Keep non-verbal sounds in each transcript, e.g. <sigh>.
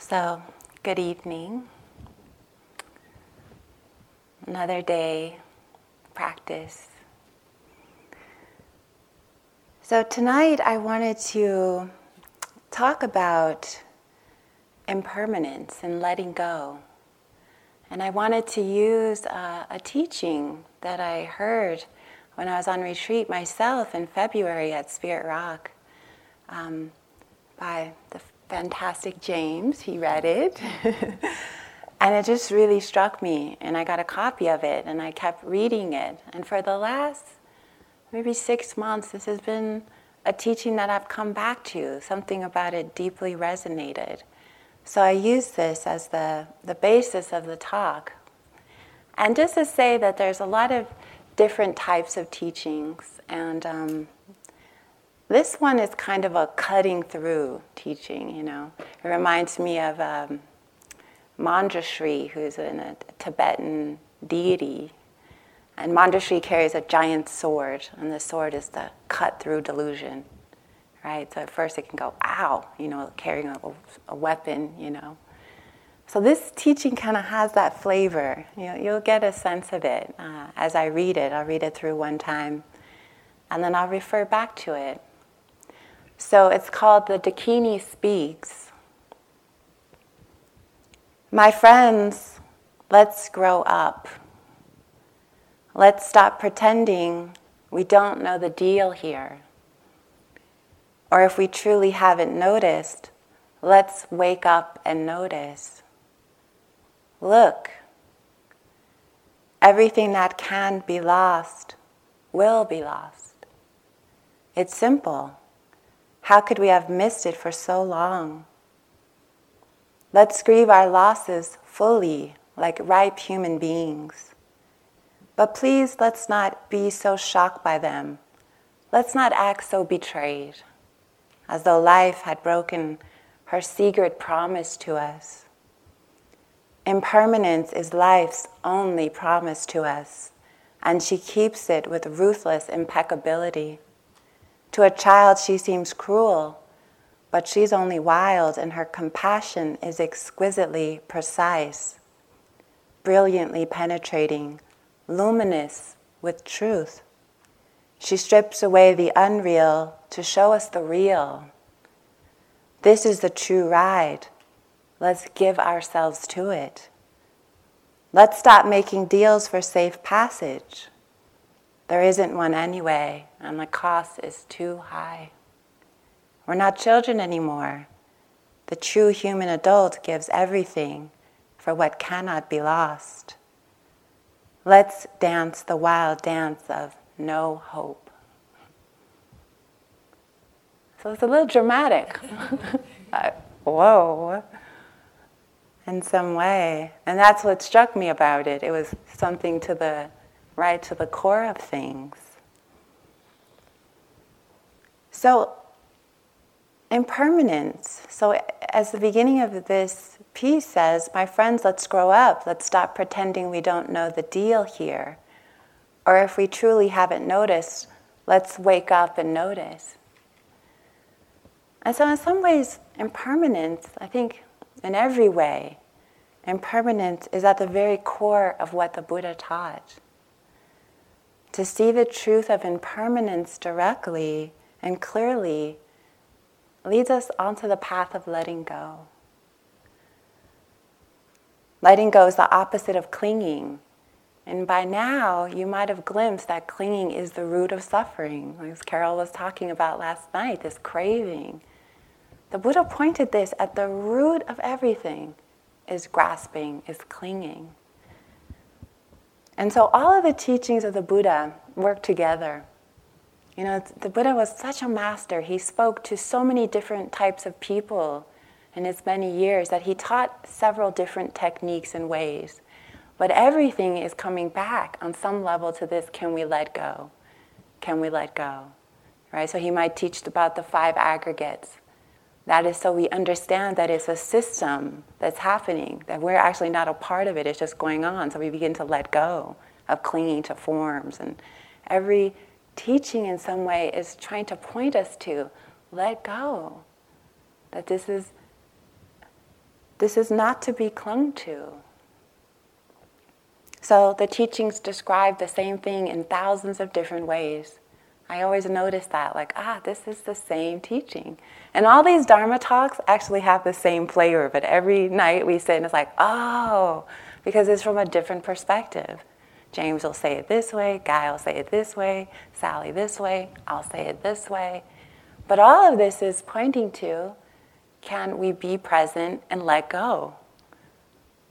So, good evening. Another day practice. So, tonight I wanted to talk about impermanence and letting go. And I wanted to use a, a teaching that I heard when I was on retreat myself in February at Spirit Rock um, by the fantastic James. He read it. <laughs> and it just really struck me. And I got a copy of it and I kept reading it. And for the last maybe six months, this has been a teaching that I've come back to. Something about it deeply resonated. So I use this as the, the basis of the talk. And just to say that there's a lot of different types of teachings. And um, this one is kind of a cutting through teaching, you know. It reminds me of um, Manjushri, who's a Tibetan deity. And Manjushri carries a giant sword, and the sword is the cut through delusion, right? So at first it can go, ow, you know, carrying a, a weapon, you know. So this teaching kind of has that flavor. You know, you'll get a sense of it uh, as I read it. I'll read it through one time, and then I'll refer back to it. So it's called The Dakini Speaks. My friends, let's grow up. Let's stop pretending we don't know the deal here. Or if we truly haven't noticed, let's wake up and notice. Look, everything that can be lost will be lost. It's simple. How could we have missed it for so long? Let's grieve our losses fully, like ripe human beings. But please, let's not be so shocked by them. Let's not act so betrayed, as though life had broken her secret promise to us. Impermanence is life's only promise to us, and she keeps it with ruthless impeccability. To a child, she seems cruel, but she's only wild, and her compassion is exquisitely precise, brilliantly penetrating, luminous with truth. She strips away the unreal to show us the real. This is the true ride. Let's give ourselves to it. Let's stop making deals for safe passage. There isn't one anyway, and the cost is too high. We're not children anymore. The true human adult gives everything for what cannot be lost. Let's dance the wild dance of no hope. So it's a little dramatic. <laughs> uh, whoa. In some way. And that's what struck me about it. It was something to the right to the core of things. So, impermanence. So, as the beginning of this piece says, my friends, let's grow up. Let's stop pretending we don't know the deal here. Or if we truly haven't noticed, let's wake up and notice. And so, in some ways, impermanence, I think, in every way, impermanence is at the very core of what the Buddha taught to see the truth of impermanence directly and clearly leads us onto the path of letting go. Letting go is the opposite of clinging. And by now, you might have glimpsed that clinging is the root of suffering, as Carol was talking about last night, this craving. The Buddha pointed this at the root of everything is grasping, is clinging. And so all of the teachings of the Buddha work together. You know, the Buddha was such a master. He spoke to so many different types of people in his many years that he taught several different techniques and ways. But everything is coming back on some level to this can we let go? Can we let go? Right? So he might teach about the five aggregates that is so we understand that it's a system that's happening, that we're actually not a part of it, it's just going on. So we begin to let go of clinging to forms. And every teaching in some way is trying to point us to let go. That this is this is not to be clung to. So the teachings describe the same thing in thousands of different ways. I always notice that, like, ah, this is the same teaching. And all these Dharma talks actually have the same flavor, but every night we sit and it's like, oh, because it's from a different perspective. James will say it this way, Guy will say it this way, Sally this way, I'll say it this way. But all of this is pointing to can we be present and let go?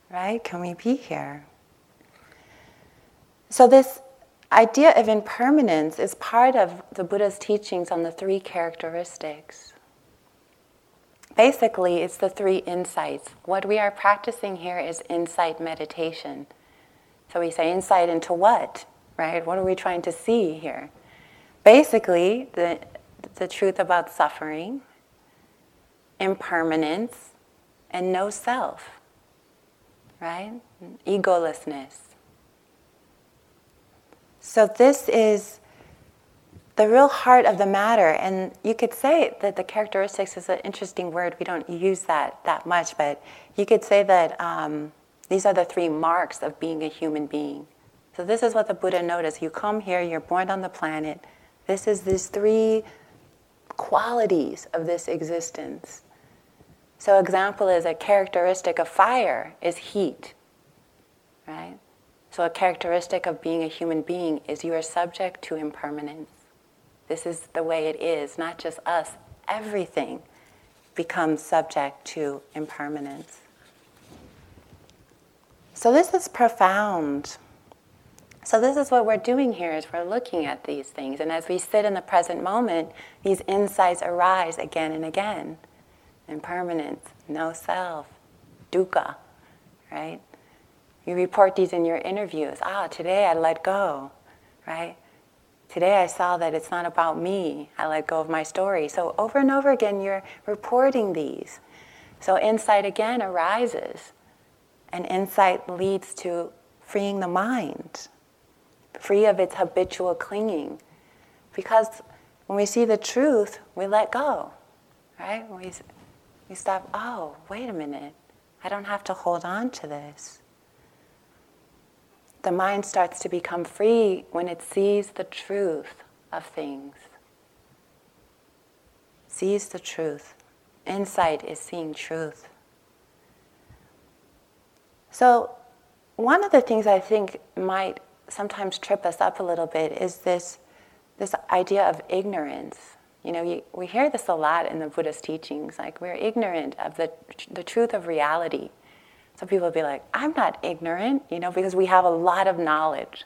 Right? Can we be here? So, this idea of impermanence is part of the Buddha's teachings on the three characteristics. Basically, it's the three insights. What we are practicing here is insight meditation. So we say insight into what, right? What are we trying to see here? Basically, the, the truth about suffering, impermanence, and no self, right? Egolessness. So, this is the real heart of the matter. And you could say that the characteristics is an interesting word. We don't use that that much, but you could say that um, these are the three marks of being a human being. So, this is what the Buddha noticed. You come here, you're born on the planet. This is these three qualities of this existence. So, example is a characteristic of fire is heat, right? So, a characteristic of being a human being is you are subject to impermanence. This is the way it is, not just us, everything becomes subject to impermanence. So, this is profound. So, this is what we're doing here is we're looking at these things. And as we sit in the present moment, these insights arise again and again. Impermanence, no self, dukkha, right? You report these in your interviews. Ah, today I let go, right? Today I saw that it's not about me. I let go of my story. So over and over again, you're reporting these. So insight again arises. And insight leads to freeing the mind, free of its habitual clinging. Because when we see the truth, we let go, right? We, we stop, oh, wait a minute. I don't have to hold on to this the mind starts to become free when it sees the truth of things. Sees the truth. Insight is seeing truth. So, one of the things I think might sometimes trip us up a little bit is this, this idea of ignorance. You know, you, we hear this a lot in the Buddhist teachings, like we're ignorant of the, the truth of reality. Some people will be like, I'm not ignorant, you know, because we have a lot of knowledge.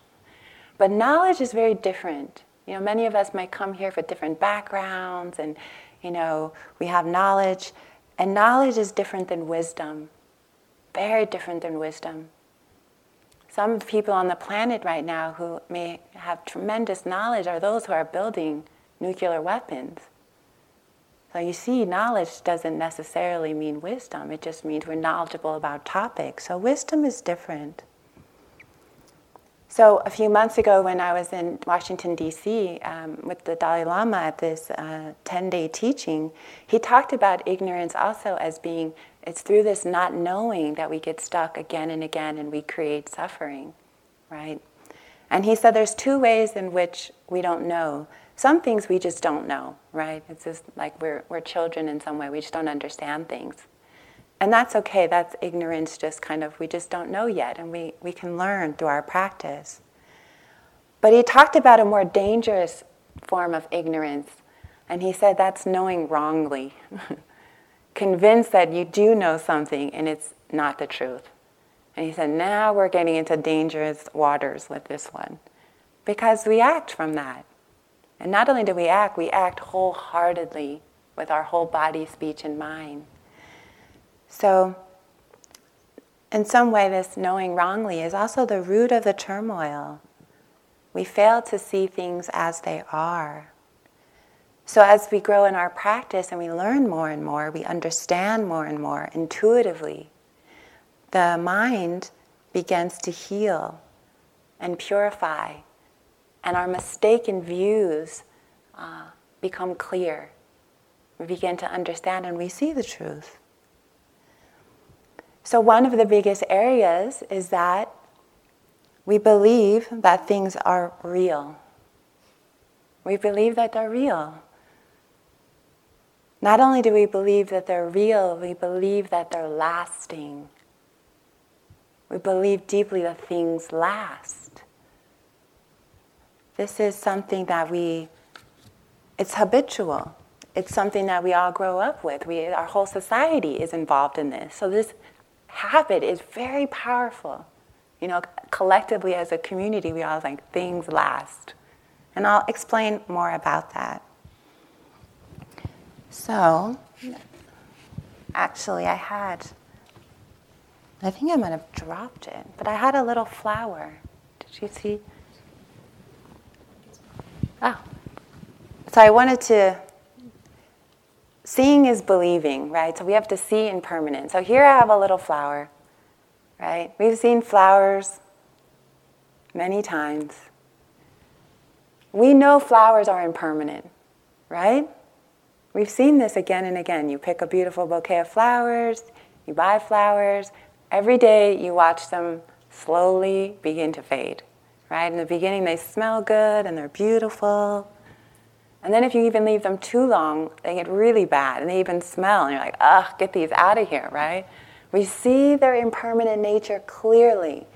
But knowledge is very different. You know, many of us might come here with different backgrounds and, you know, we have knowledge. And knowledge is different than wisdom, very different than wisdom. Some people on the planet right now who may have tremendous knowledge are those who are building nuclear weapons. So you see, knowledge doesn't necessarily mean wisdom, it just means we're knowledgeable about topics. So wisdom is different. So a few months ago, when I was in Washington, D.C., um, with the Dalai Lama at this 10 uh, day teaching, he talked about ignorance also as being it's through this not knowing that we get stuck again and again and we create suffering, right? And he said there's two ways in which we don't know. Some things we just don't know, right? It's just like we're, we're children in some way, we just don't understand things. And that's okay, that's ignorance, just kind of, we just don't know yet, and we, we can learn through our practice. But he talked about a more dangerous form of ignorance, and he said that's knowing wrongly. <laughs> Convinced that you do know something and it's not the truth. And he said, now we're getting into dangerous waters with this one. Because we act from that. And not only do we act, we act wholeheartedly with our whole body, speech, and mind. So, in some way, this knowing wrongly is also the root of the turmoil. We fail to see things as they are. So, as we grow in our practice and we learn more and more, we understand more and more intuitively, the mind begins to heal and purify and our mistaken views uh, become clear. We begin to understand and we see the truth. So, one of the biggest areas is that we believe that things are real. We believe that they're real. Not only do we believe that they're real, we believe that they're lasting. We believe deeply that things last. This is something that we, it's habitual. It's something that we all grow up with. We, our whole society is involved in this. So this habit is very powerful. You know, collectively as a community, we all think things last. And I'll explain more about that. So, actually, I had I think I might have dropped it, but I had a little flower. Did you see? Ah. So I wanted to. Seeing is believing, right? So we have to see impermanence. So here I have a little flower, right? We've seen flowers many times. We know flowers are impermanent, right? We've seen this again and again. You pick a beautiful bouquet of flowers, you buy flowers, Every day you watch them slowly begin to fade, right? In the beginning, they smell good and they're beautiful. And then if you even leave them too long, they get really bad and they even smell, and you're like, ugh, get these out of here, right? We see their impermanent nature clearly.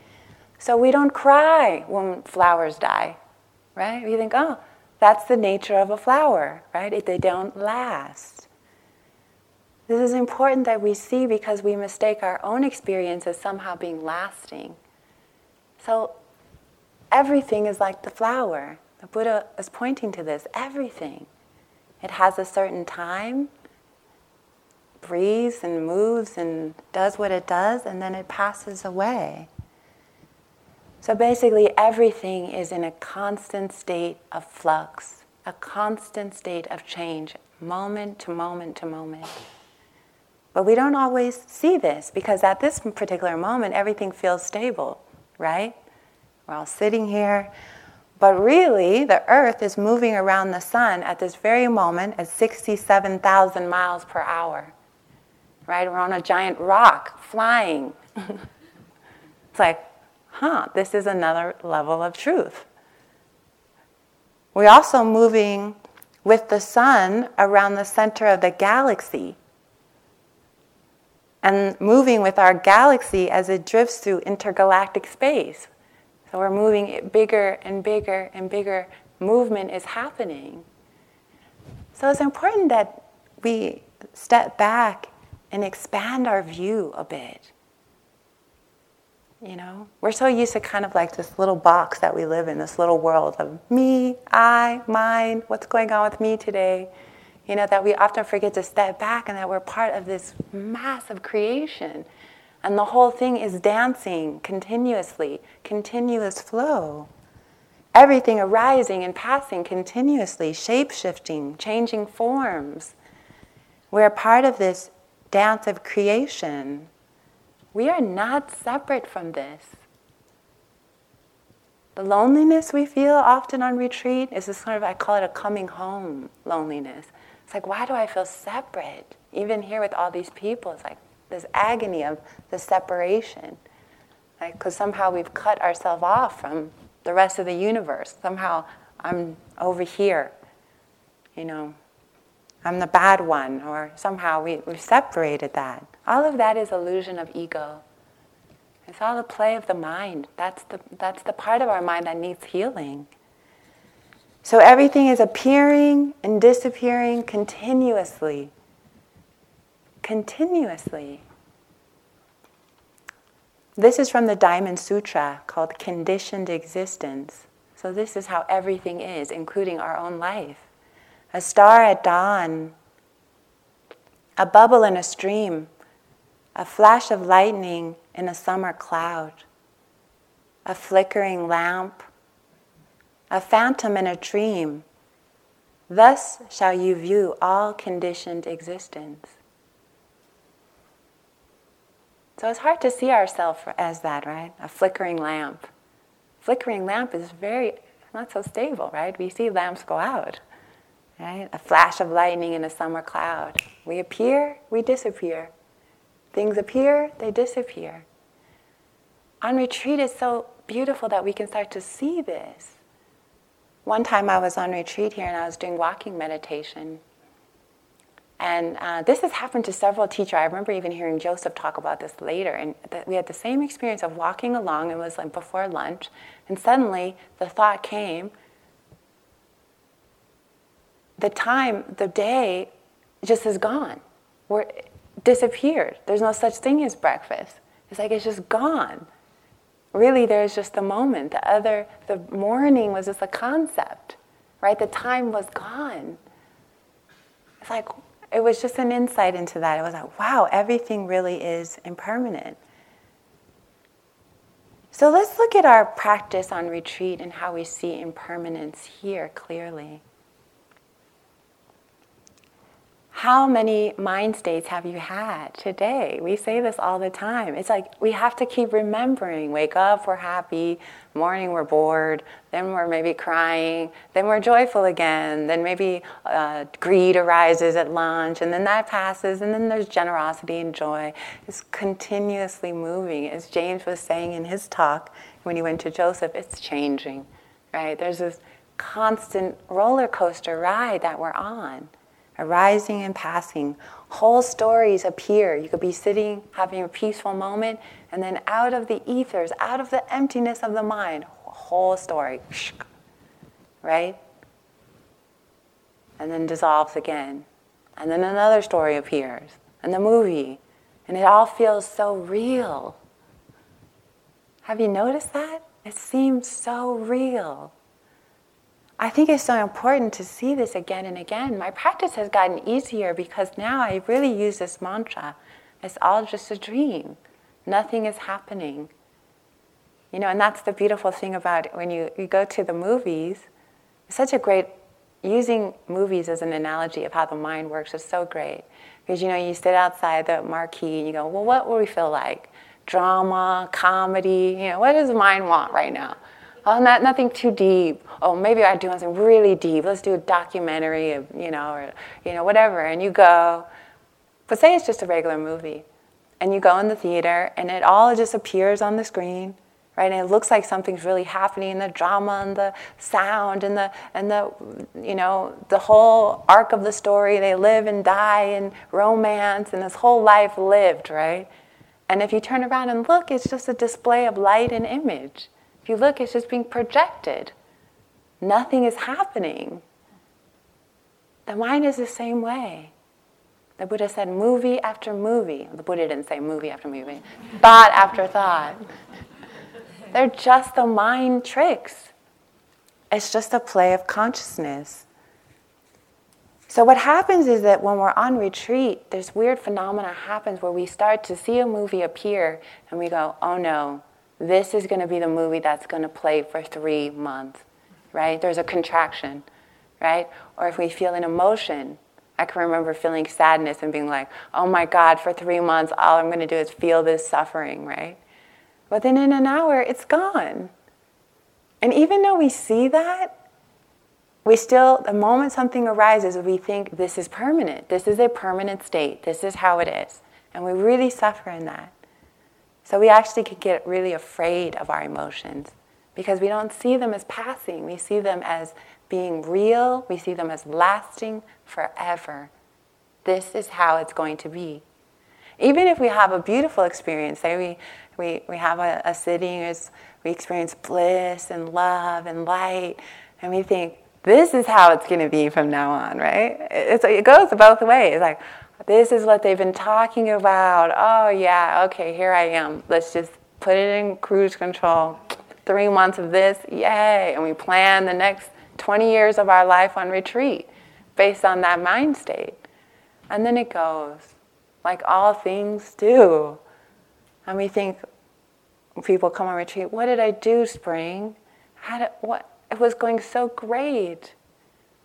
So we don't cry when flowers die, right? We think, oh, that's the nature of a flower, right? They don't last. This is important that we see because we mistake our own experience as somehow being lasting. So everything is like the flower. The Buddha is pointing to this. Everything. It has a certain time, breathes and moves and does what it does, and then it passes away. So basically, everything is in a constant state of flux, a constant state of change, moment to moment to moment. But we don't always see this because at this particular moment, everything feels stable, right? We're all sitting here. But really, the earth is moving around the sun at this very moment at 67,000 miles per hour, right? We're on a giant rock flying. <laughs> it's like, huh, this is another level of truth. We're also moving with the sun around the center of the galaxy and moving with our galaxy as it drifts through intergalactic space. So we're moving bigger and bigger and bigger. Movement is happening. So it's important that we step back and expand our view a bit. You know, we're so used to kind of like this little box that we live in, this little world of me, I, mine, what's going on with me today. You know, that we often forget to step back and that we're part of this massive creation. And the whole thing is dancing continuously, continuous flow. Everything arising and passing continuously, shape shifting, changing forms. We're a part of this dance of creation. We are not separate from this. The loneliness we feel often on retreat is this sort of, I call it a coming home loneliness. It's like, why do I feel separate? Even here with all these people, it's like this agony of the separation. Because somehow we've cut ourselves off from the rest of the universe. Somehow I'm over here, you know, I'm the bad one, or somehow we, we've separated that. All of that is illusion of ego. It's all the play of the mind. That's the, that's the part of our mind that needs healing. So everything is appearing and disappearing continuously. Continuously. This is from the Diamond Sutra called Conditioned Existence. So, this is how everything is, including our own life. A star at dawn, a bubble in a stream, a flash of lightning in a summer cloud, a flickering lamp a phantom in a dream. Thus shall you view all conditioned existence. So it's hard to see ourselves as that, right? A flickering lamp. Flickering lamp is very not so stable, right? We see lamps go out, right? A flash of lightning in a summer cloud. We appear, we disappear. Things appear, they disappear. On retreat is so beautiful that we can start to see this. One time I was on retreat here and I was doing walking meditation. And uh, this has happened to several teachers. I remember even hearing Joseph talk about this later. And th- we had the same experience of walking along. It was like before lunch. And suddenly the thought came the time, the day just is gone. We're disappeared. There's no such thing as breakfast. It's like it's just gone. Really, there's just the moment. The other, the morning was just a concept, right? The time was gone. It's like, it was just an insight into that. It was like, wow, everything really is impermanent. So let's look at our practice on retreat and how we see impermanence here clearly. How many mind states have you had today? We say this all the time. It's like we have to keep remembering. Wake up, we're happy. Morning, we're bored. Then we're maybe crying. Then we're joyful again. Then maybe uh, greed arises at lunch, and then that passes. And then there's generosity and joy. It's continuously moving. As James was saying in his talk when he went to Joseph, it's changing, right? There's this constant roller coaster ride that we're on arising and passing. Whole stories appear. You could be sitting, having a peaceful moment, and then out of the ethers, out of the emptiness of the mind, whole story, <laughs> right? And then dissolves again. And then another story appears, and the movie, and it all feels so real. Have you noticed that? It seems so real. I think it's so important to see this again and again. My practice has gotten easier because now I really use this mantra. It's all just a dream. Nothing is happening. You know, and that's the beautiful thing about when you, you go to the movies. It's such a great, using movies as an analogy of how the mind works is so great. Because, you know, you sit outside the marquee and you go, well, what will we feel like? Drama, comedy, you know, what does the mind want right now? Oh, not, nothing too deep. Oh, maybe I do something really deep. Let's do a documentary, of, you know, or you know, whatever. And you go, but say it's just a regular movie, and you go in the theater, and it all just appears on the screen, right? And it looks like something's really happening, the drama, and the sound, and the and the, you know, the whole arc of the story. They live and die, and romance, and this whole life lived, right? And if you turn around and look, it's just a display of light and image. If you look, it's just being projected. Nothing is happening. The mind is the same way. The Buddha said movie after movie. The Buddha didn't say movie after movie, thought after thought. They're just the mind tricks. It's just a play of consciousness. So what happens is that when we're on retreat, this weird phenomena happens where we start to see a movie appear and we go, "Oh no, this is going to be the movie that's going to play for three months, right? There's a contraction, right? Or if we feel an emotion, I can remember feeling sadness and being like, oh my God, for three months, all I'm going to do is feel this suffering, right? But then in an hour, it's gone. And even though we see that, we still, the moment something arises, we think this is permanent. This is a permanent state. This is how it is. And we really suffer in that. So we actually can get really afraid of our emotions because we don't see them as passing. We see them as being real, we see them as lasting forever. This is how it's going to be. Even if we have a beautiful experience, say we, we, we have a, a sitting, we experience bliss and love and light, and we think, this is how it's going to be from now on, right? It's, it goes both ways. Like, this is what they've been talking about. Oh, yeah, okay, here I am. Let's just put it in cruise control. Three months of this, yay. And we plan the next 20 years of our life on retreat based on that mind state. And then it goes, like all things do. And we think, people come on retreat, what did I do, Spring? How did, what? It was going so great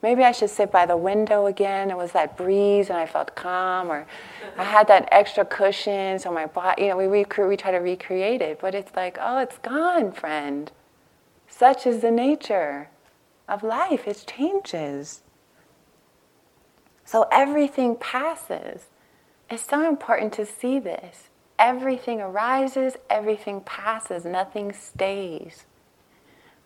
maybe I should sit by the window again. It was that breeze and I felt calm, or I had that extra cushion, so my body, you know, we, we try to recreate it, but it's like, oh, it's gone, friend. Such is the nature of life, it changes. So everything passes. it's so important to see this. Everything arises, everything passes, nothing stays.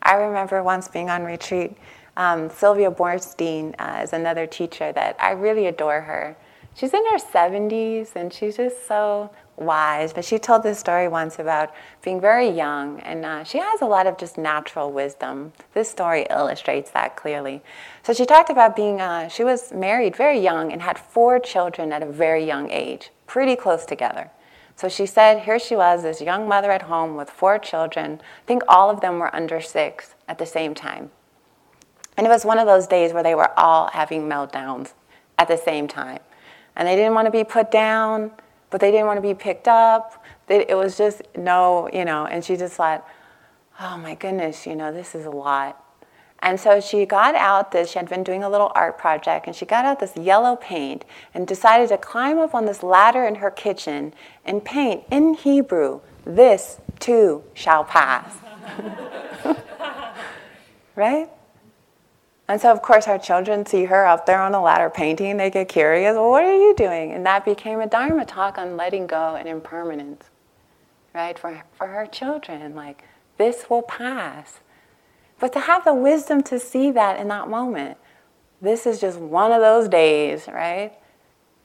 I remember once being on retreat. Um, Sylvia Boorstein uh, is another teacher that I really adore her. She's in her 70s and she's just so wise. But she told this story once about being very young, and uh, she has a lot of just natural wisdom. This story illustrates that clearly. So she talked about being, uh, she was married very young and had four children at a very young age, pretty close together. So she said, here she was, this young mother at home with four children. I think all of them were under six at the same time. And it was one of those days where they were all having meltdowns at the same time. And they didn't want to be put down, but they didn't want to be picked up. It was just no, you know, and she just thought, oh my goodness, you know, this is a lot. And so she got out this, she had been doing a little art project, and she got out this yellow paint and decided to climb up on this ladder in her kitchen and paint in Hebrew, this too shall pass. <laughs> right? And so, of course, our children see her up there on the ladder painting. They get curious. Well, what are you doing? And that became a Dharma talk on letting go and impermanence, right? For, for her children, like, this will pass. But to have the wisdom to see that in that moment, this is just one of those days, right?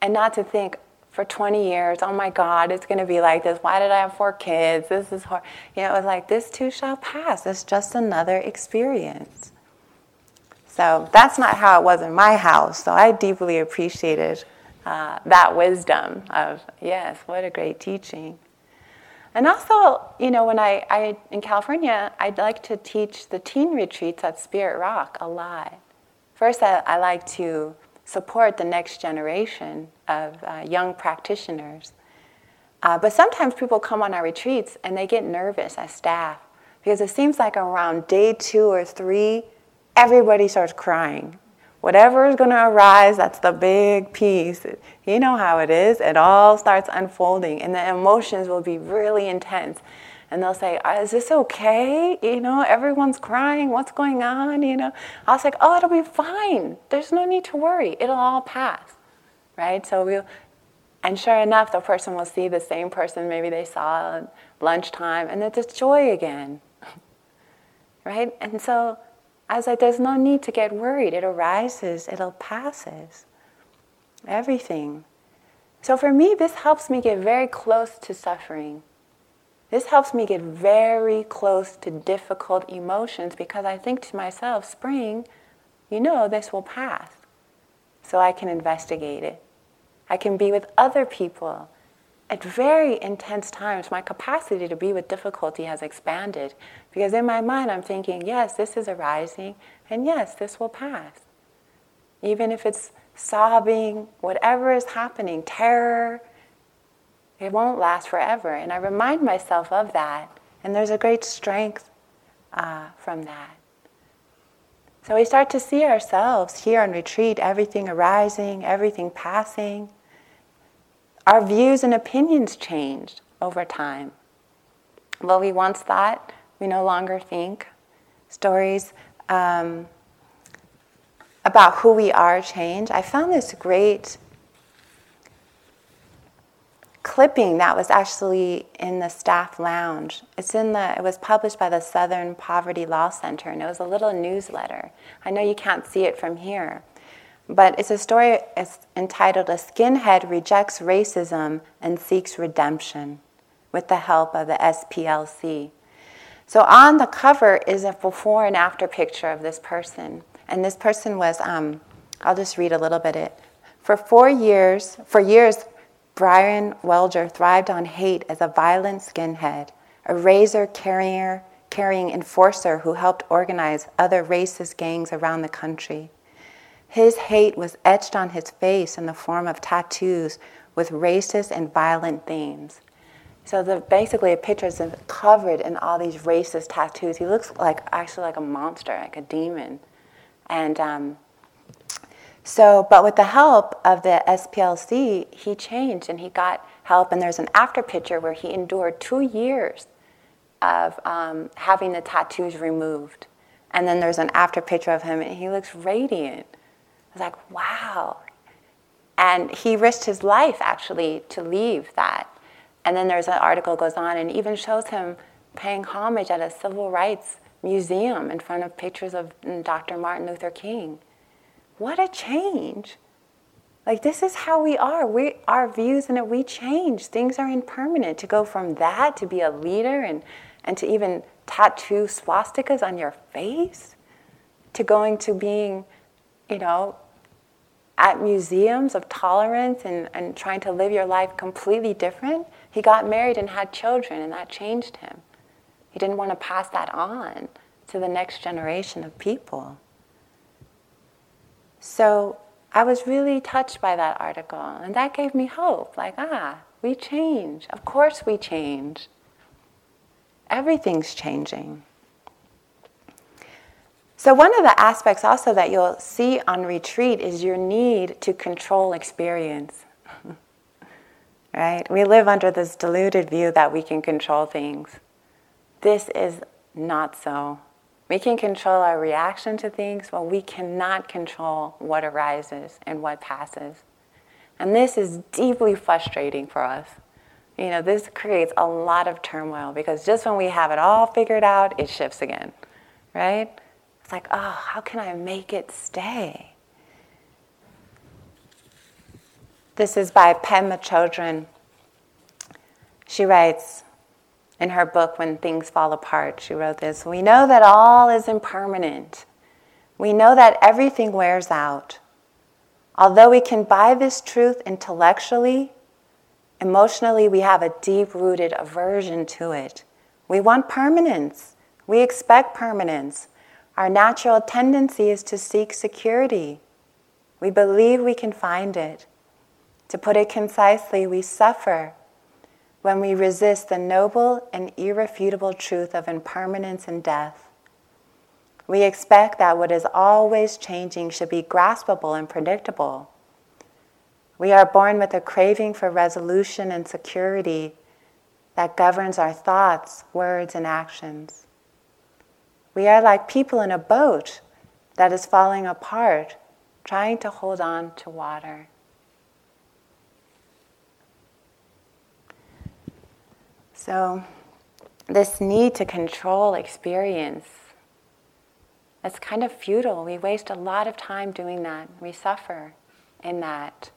And not to think for 20 years, oh my God, it's going to be like this. Why did I have four kids? This is hard. You know, it was like, this too shall pass. It's just another experience. So that's not how it was in my house. So I deeply appreciated uh, that wisdom of, yes, what a great teaching. And also, you know, when I, I in California, I'd like to teach the teen retreats at Spirit Rock a lot. First, I, I like to support the next generation of uh, young practitioners. Uh, but sometimes people come on our retreats and they get nervous as staff because it seems like around day two or three, everybody starts crying Whatever is going to arise, that's the big piece. You know how it is. It all starts unfolding, and the emotions will be really intense. And they'll say, uh, Is this okay? You know, everyone's crying. What's going on? You know, I was like, Oh, it'll be fine. There's no need to worry. It'll all pass. Right? So we'll, and sure enough, the person will see the same person maybe they saw at lunchtime, and it's just joy again. <laughs> right? And so, I was like, there's no need to get worried. It arises, it'll passes. Everything. So for me, this helps me get very close to suffering. This helps me get very close to difficult emotions because I think to myself, Spring, you know, this will pass. So I can investigate it. I can be with other people at very intense times, my capacity to be with difficulty has expanded because in my mind I'm thinking, yes, this is arising, and yes, this will pass. Even if it's sobbing, whatever is happening, terror, it won't last forever. And I remind myself of that, and there's a great strength uh, from that. So we start to see ourselves here on retreat, everything arising, everything passing our views and opinions changed over time. What we once thought, we no longer think. Stories um, about who we are change. I found this great clipping that was actually in the staff lounge. It's in the it was published by the Southern Poverty Law Center and it was a little newsletter. I know you can't see it from here. But it's a story it's entitled A Skinhead Rejects Racism and Seeks Redemption with the help of the SPLC. So on the cover is a before and after picture of this person. And this person was, um, I'll just read a little bit it. For four years, for years, Brian Welger thrived on hate as a violent skinhead, a razor carrier, carrying enforcer who helped organize other racist gangs around the country. His hate was etched on his face in the form of tattoos with racist and violent themes. So the, basically, a picture is covered in all these racist tattoos. He looks like actually like a monster, like a demon. And um, so, but with the help of the SPLC, he changed and he got help. And there's an after picture where he endured two years of um, having the tattoos removed. And then there's an after picture of him, and he looks radiant was like, wow. And he risked his life actually to leave that. And then there's an article goes on and even shows him paying homage at a civil rights museum in front of pictures of mm, Dr. Martin Luther King. What a change! Like this is how we are. We our views and we change. Things are impermanent. To go from that to be a leader and and to even tattoo swastikas on your face, to going to being, you know, at museums of tolerance and, and trying to live your life completely different. He got married and had children, and that changed him. He didn't want to pass that on to the next generation of people. So I was really touched by that article, and that gave me hope like, ah, we change. Of course, we change. Everything's changing. So, one of the aspects also that you'll see on retreat is your need to control experience. <laughs> right? We live under this deluded view that we can control things. This is not so. We can control our reaction to things, but we cannot control what arises and what passes. And this is deeply frustrating for us. You know, this creates a lot of turmoil because just when we have it all figured out, it shifts again, right? It's like, oh, how can I make it stay? This is by Pema Chodron. She writes in her book, When Things Fall Apart, she wrote this We know that all is impermanent. We know that everything wears out. Although we can buy this truth intellectually, emotionally we have a deep rooted aversion to it. We want permanence. We expect permanence. Our natural tendency is to seek security. We believe we can find it. To put it concisely, we suffer when we resist the noble and irrefutable truth of impermanence and death. We expect that what is always changing should be graspable and predictable. We are born with a craving for resolution and security that governs our thoughts, words, and actions. We are like people in a boat that is falling apart, trying to hold on to water. So, this need to control experience, it's kind of futile. We waste a lot of time doing that. We suffer in that.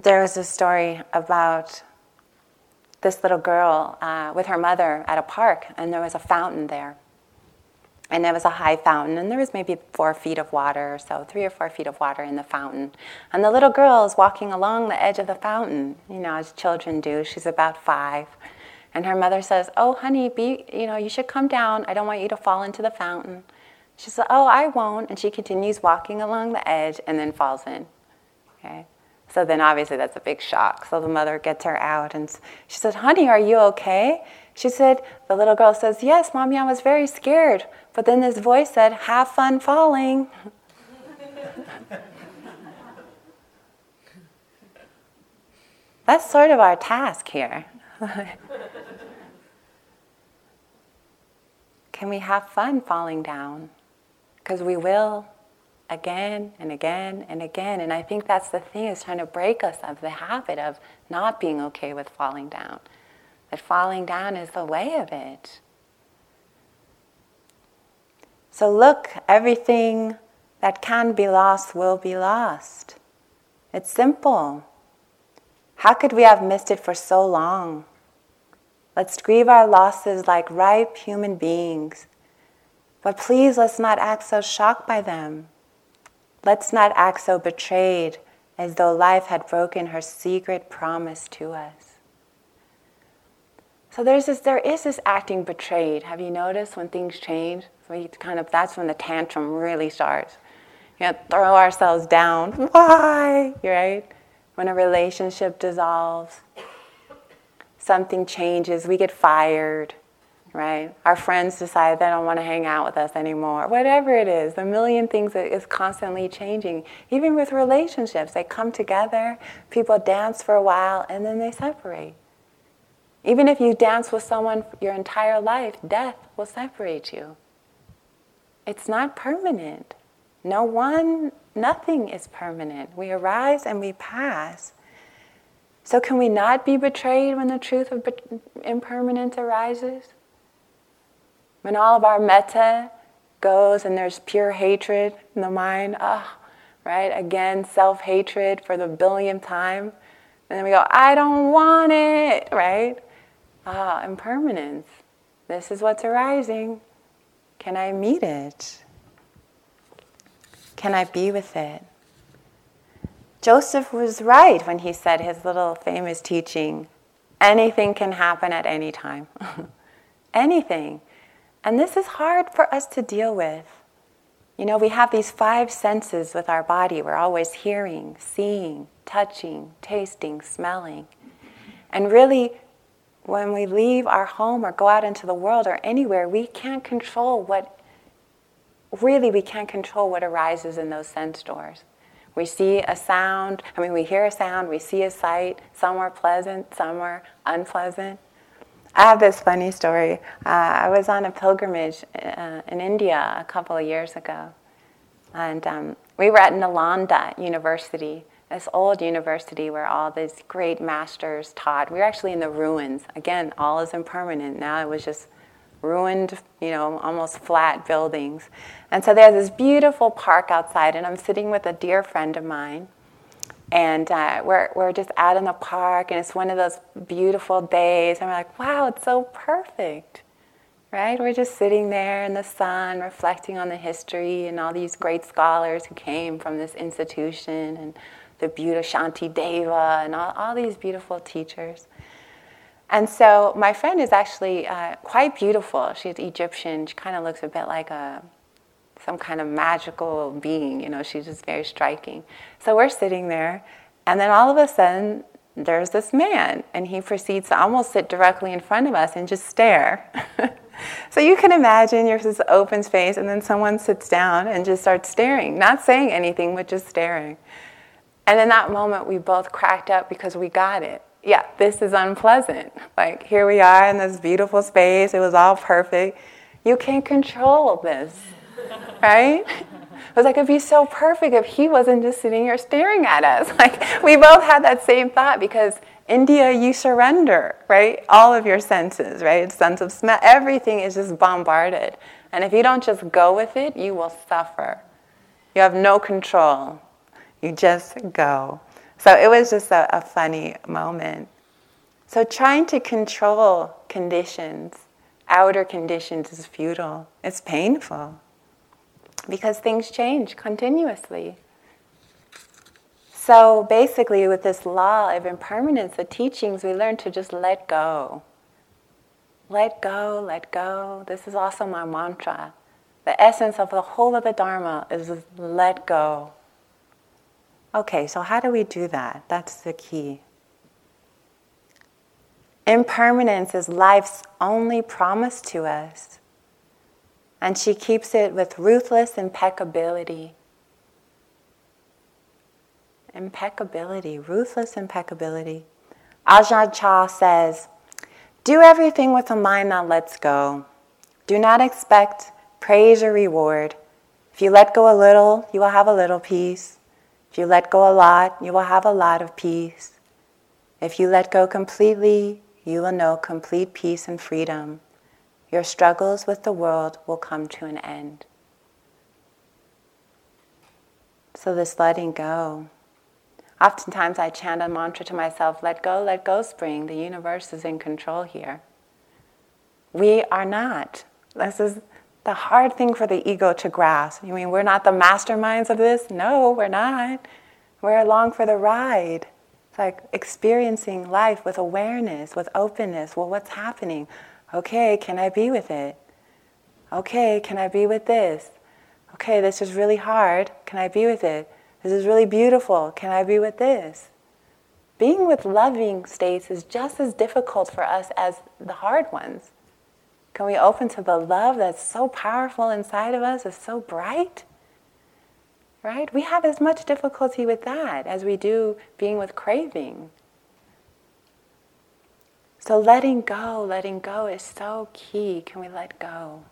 There was a story about this little girl uh, with her mother at a park, and there was a fountain there. And it was a high fountain, and there was maybe four feet of water, so three or four feet of water in the fountain. And the little girl is walking along the edge of the fountain, you know, as children do. She's about five. And her mother says, Oh, honey, be, you know, you should come down. I don't want you to fall into the fountain. She says, Oh, I won't. And she continues walking along the edge and then falls in. Okay? So then obviously that's a big shock. So the mother gets her out and she said, Honey, are you okay? She said, The little girl says, Yes, mommy, I was very scared. But then this voice said, Have fun falling. <laughs> that's sort of our task here. <laughs> Can we have fun falling down? Because we will again and again and again. And I think that's the thing is trying to break us of the habit of not being okay with falling down. That falling down is the way of it. So look, everything that can be lost will be lost. It's simple. How could we have missed it for so long? Let's grieve our losses like ripe human beings. But please let's not act so shocked by them. Let's not act so betrayed as though life had broken her secret promise to us. So there's this, there is this acting betrayed. Have you noticed when things change? We kind of that's when the tantrum really starts. You know, throw ourselves down. <laughs> Why? Right? When a relationship dissolves, something changes, we get fired right? Our friends decide they don't want to hang out with us anymore. Whatever it is, the million things that is constantly changing. Even with relationships, they come together, people dance for a while, and then they separate. Even if you dance with someone your entire life, death will separate you. It's not permanent. No one, nothing is permanent. We arise and we pass. So, can we not be betrayed when the truth of impermanence arises? When all of our metta goes and there's pure hatred in the mind, ah, oh, right? Again, self hatred for the billionth time. And then we go, I don't want it, right? Ah, impermanence. This is what's arising. Can I meet it? Can I be with it? Joseph was right when he said his little famous teaching anything can happen at any time. <laughs> anything. And this is hard for us to deal with. You know, we have these five senses with our body. We're always hearing, seeing, touching, tasting, smelling. And really, when we leave our home or go out into the world or anywhere, we can't control what, really, we can't control what arises in those sense doors. We see a sound, I mean, we hear a sound, we see a sight, some are pleasant, some are unpleasant. I have this funny story. Uh, I was on a pilgrimage uh, in India a couple of years ago, and um, we were at Nalanda University, this old university where all these great masters taught. We were actually in the ruins. Again, all is impermanent. Now it was just ruined, you know, almost flat buildings. And so there's this beautiful park outside, and I'm sitting with a dear friend of mine and uh, we're, we're just out in the park, and it's one of those beautiful days. And we're like, wow, it's so perfect, right? We're just sitting there in the sun, reflecting on the history and all these great scholars who came from this institution, and the beautiful Shantideva, and all, all these beautiful teachers. And so my friend is actually uh, quite beautiful. She's Egyptian. She kind of looks a bit like a some kind of magical being. You know, she's just very striking. So we're sitting there, and then all of a sudden, there's this man, and he proceeds to almost sit directly in front of us and just stare. <laughs> so you can imagine you're this open space, and then someone sits down and just starts staring, not saying anything, but just staring. And in that moment, we both cracked up because we got it. Yeah, this is unpleasant. Like, here we are in this beautiful space, it was all perfect. You can't control this right? It was like, it'd be so perfect if he wasn't just sitting here staring at us. <laughs> Like, we both had that same thought because India, you surrender, right? All of your senses, right? Sense of smell, everything is just bombarded. And if you don't just go with it, you will suffer. You have no control. You just go. So it was just a, a funny moment. So trying to control conditions, outer conditions, is futile. It's painful because things change continuously. So basically, with this law of impermanence, the teachings, we learn to just let go. Let go, let go. This is also my mantra. The essence of the whole of the Dharma is let go. Okay, so how do we do that? That's the key. Impermanence is life's only promise to us. And she keeps it with ruthless impeccability. Impeccability, ruthless impeccability. Ajahn Chah says, Do everything with a mind that lets go. Do not expect praise or reward. If you let go a little, you will have a little peace. If you let go a lot, you will have a lot of peace. If you let go completely, you will know complete peace and freedom your struggles with the world will come to an end. So, this letting go. Oftentimes, I chant a mantra to myself let go, let go, Spring. The universe is in control here. We are not. This is the hard thing for the ego to grasp. You mean we're not the masterminds of this? No, we're not. We're along for the ride. It's like experiencing life with awareness, with openness. Well, what's happening? Okay, can I be with it? Okay, can I be with this? Okay, this is really hard. Can I be with it? This is really beautiful. Can I be with this? Being with loving states is just as difficult for us as the hard ones. Can we open to the love that's so powerful inside of us, is so bright? Right? We have as much difficulty with that as we do being with craving. So letting go, letting go is so key. Can we let go?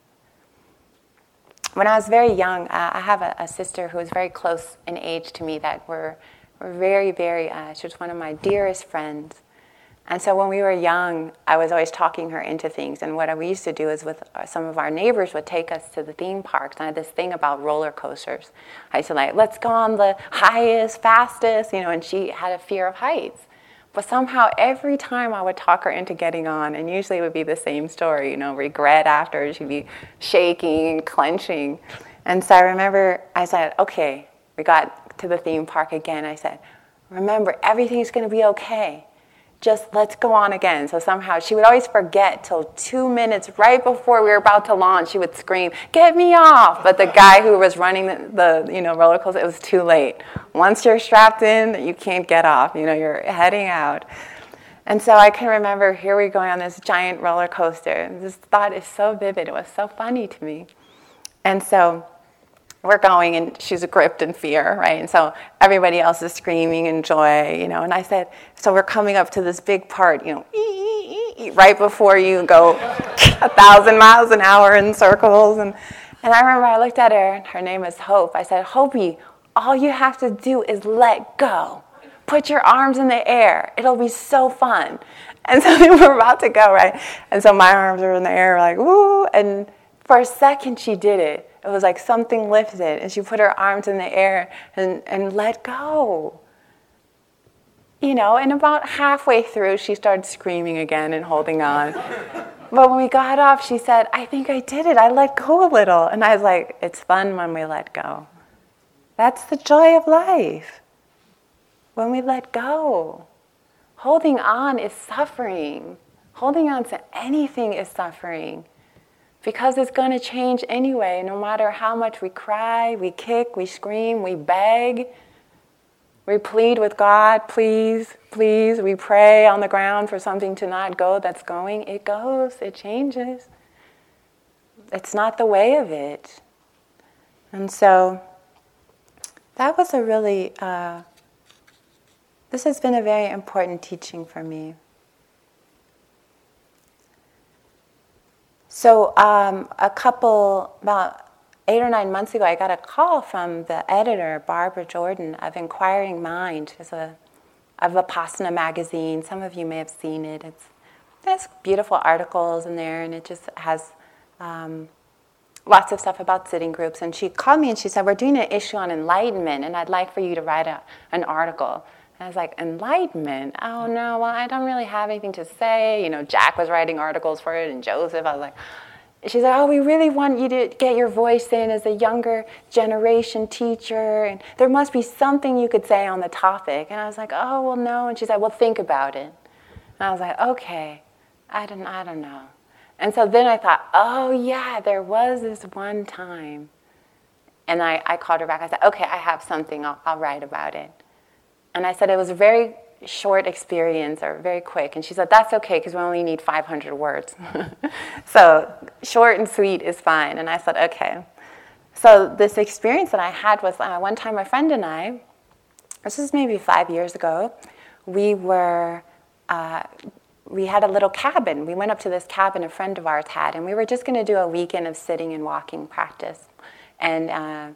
when I was very young, uh, I have a, a, sister who was very close in age to me that were, were very, very, uh, she was one of my dearest friends. And so when we were young, I was always talking her into things. And what we used to do is with uh, some of our neighbors would take us to the theme parks. And I had this thing about roller coasters. I used to like, let's go on the highest, fastest, you know, and she had a fear of heights. But somehow every time I would talk her into getting on, and usually it would be the same story, you know, regret after, she'd be shaking, and clenching. And so I remember I said, okay, we got to the theme park again. I said, remember, everything's to be okay just let's go on again. So somehow she would always forget till two minutes right before we were about to launch. She would scream, "Get me off!" But the guy who was running the, the you know roller coaster, it was too late. Once you're strapped in, you can't get off. You know you're heading out. And so I can remember here we going on this giant roller coaster. This thought is so vivid. It was so funny to me. And so we're going and she's gripped in fear, right? And so everybody else is screaming in joy, you know. And I said, so we're coming up to this big part, you know, ee, ee, ee, right before you go <laughs> a thousand miles an hour in circles. And, and I remember I looked at her, and her name is Hope. I said, Hopey, all you have to do is let go. Put your arms in the air. It'll be so fun. And so <laughs> we were about to go, right? And so my arms are in the air, like, woo. And for a second, she did it it was like something lifted, and she put her arms in the air and, and let go. You know, and about halfway through, she started screaming again and holding on. <laughs> but when we got off, she said, I think I did it. I let go a little. And I was like, it's fun when we let go. That's the joy of life. When we let go. Holding on is suffering. Holding on to anything is suffering because it's going to change anyway, no matter how much we cry, we kick, we scream, we beg, we plead with God, please, please, we pray on the ground for something to not go that's going. It goes, it changes. It's not the way of it. And so that was a really, uh, this has been a very important teaching for me. So um, a couple, about eight or nine months ago, I got a call from the editor, Barbara Jordan, of Inquiring Mind. It's a of Vipassana magazine. Some of you may have seen it. It's there's beautiful articles in there, and it just has um, lots of stuff about sitting groups. And she called me and she said, "We're doing an issue on enlightenment, and I'd like for you to write a, an article." I was like, enlightenment? Oh no, well, I don't really have anything to say. You know, Jack was writing articles for it and Joseph. I was like, she's like, oh, we really want you to get your voice in as a younger generation teacher. And there must be something you could say on the topic. And I was like, oh, well, no. And she said, well, think about it. And I was like, okay, I don't, I don't know. And so then I thought, oh, yeah, there was this one time. And I, I called her back. I said, okay, I have something. I'll, I'll write about it. And I said it was a very short experience or very quick. And she said, That's okay because we only need 500 words. <laughs> so short and sweet is fine. And I said, Okay. So this experience that I had was uh, one time my friend and I, this is maybe five years ago, we were. Uh, we had a little cabin. We went up to this cabin a friend of ours had, and we were just going to do a weekend of sitting and walking practice. And uh,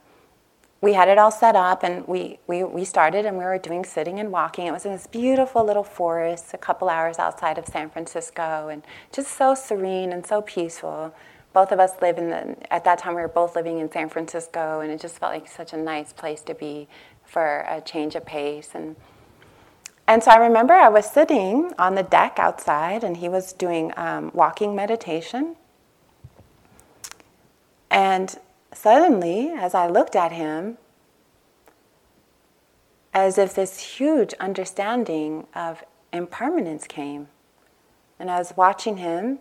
we had it all set up and we, we, we started and we were doing sitting and walking. It was in this beautiful little forest a couple hours outside of San Francisco and just so serene and so peaceful. Both of us live in the, at that time we were both living in San Francisco and it just felt like such a nice place to be for a change of pace. And, and so I remember I was sitting on the deck outside and he was doing um, walking meditation. And suddenly, as I looked at him, as if this huge understanding of impermanence came. And I was watching him,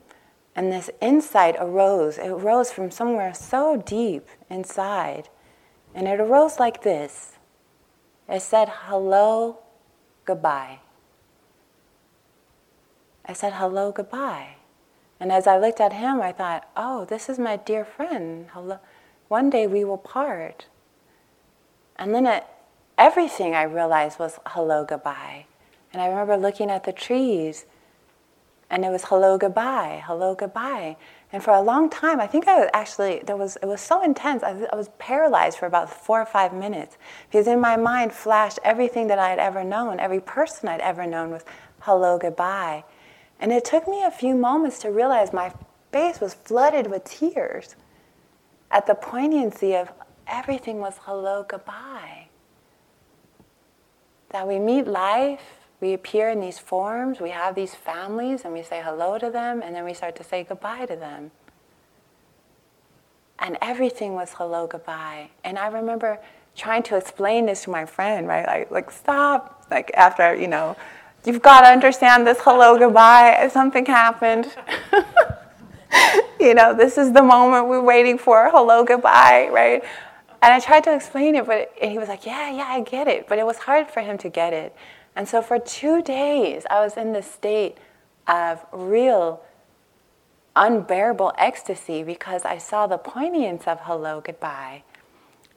and this insight arose. It arose from somewhere so deep inside. And it arose like this it said, Hello, goodbye. I said, Hello, goodbye. And as I looked at him, I thought, Oh, this is my dear friend. Hello. One day we will part. And then it, everything I realized was hello, goodbye. And I remember looking at the trees And it was hello, goodbye, hello, goodbye. And for a long time, I think I was actually, there was, it was so intense, I I was paralyzed for about four or five minutes because in my mind flashed everything that I had ever known, every person I'd ever known was hello, goodbye. And it took me a few moments to realize my face was flooded with tears at the poignancy of everything was hello, goodbye. That we meet life, we appear in these forms, we have these families, and we say hello to them, and then we start to say goodbye to them. And everything was hello, goodbye. And I remember trying to explain this to my friend, right? Like, like stop. Like after, you know, you've got to understand this hello, goodbye. Something happened. <laughs> <laughs> you know, this is the moment we're waiting for. Hello, goodbye, right? And I tried to explain it, but he was like, yeah, yeah, I get it. But it was hard for him to get it. And so for two days, I was in this state of real unbearable ecstasy because I saw the poignance of hello, goodbye.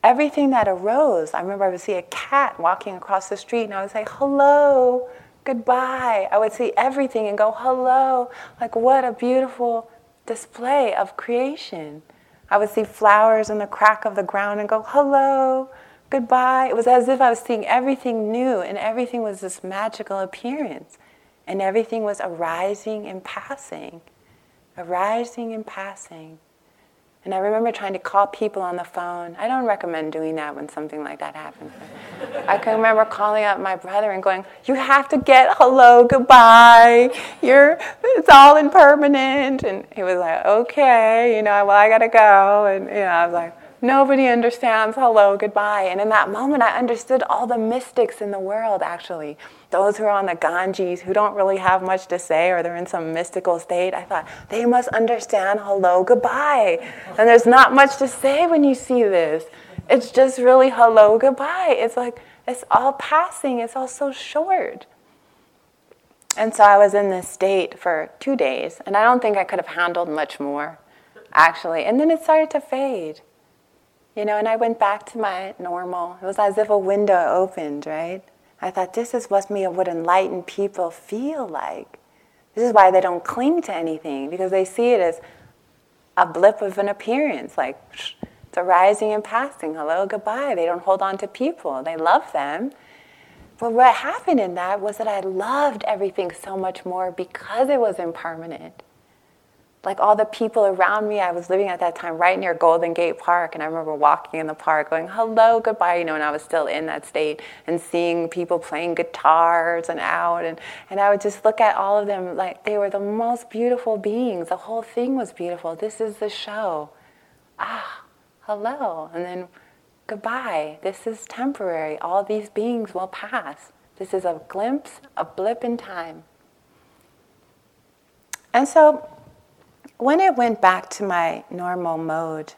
Everything that arose, I remember I would see a cat walking across the street and I would say, hello, goodbye. I would see everything and go, hello. Like, what a beautiful display of creation. I would see flowers in the crack of the ground and go, hello, goodbye. It was as if I was seeing everything new, and everything was this magical appearance, and everything was arising and passing, arising and passing. And I remember trying to call people on the phone. I don't recommend doing that when something like that happens. I can remember calling up my brother and going, "You have to get hello, goodbye. You're it's all impermanent." And he was like, "Okay, you know, well, I gotta go." And you know, I was like, Nobody understands hello, goodbye. And in that moment, I understood all the mystics in the world, actually. Those who are on the Ganges, who don't really have much to say, or they're in some mystical state. I thought, they must understand hello, goodbye. And there's not much to say when you see this. It's just really hello, goodbye. It's like, it's all passing, it's all so short. And so I was in this state for two days, and I don't think I could have handled much more, actually. And then it started to fade. You know, and I went back to my normal. It was as if a window opened, right? I thought this is what me what enlightened people feel like. This is why they don't cling to anything because they see it as a blip of an appearance, like it's arising and passing. Hello, goodbye. They don't hold on to people. They love them. But what happened in that was that I loved everything so much more because it was impermanent like all the people around me, I was living at that time right near Golden Gate Park, and I remember walking in the park going, hello, goodbye, you know, and I was still in that state, and seeing people playing guitars and out, and, and I would just look at all of them like they were the most beautiful beings. The whole thing was beautiful. This is the show. Ah, hello. And then goodbye. This is temporary. All these beings will pass. This is a glimpse, a blip in time. And so when it went back to my normal mode,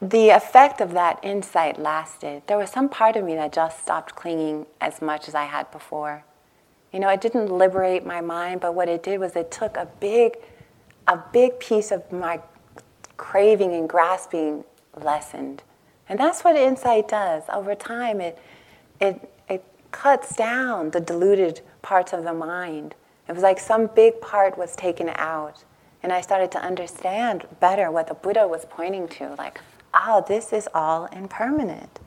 the effect of that insight lasted. There was some part of me that just stopped clinging as much as I had before. You know, it didn't liberate my mind, but what it did was it took a big, a big piece of my craving and grasping lessened. And that's what insight does. Over time, it, it, it cuts down the diluted parts of the mind it was like some big part was taken out. And I started to understand better what the Buddha was pointing to like, oh, this is all impermanent.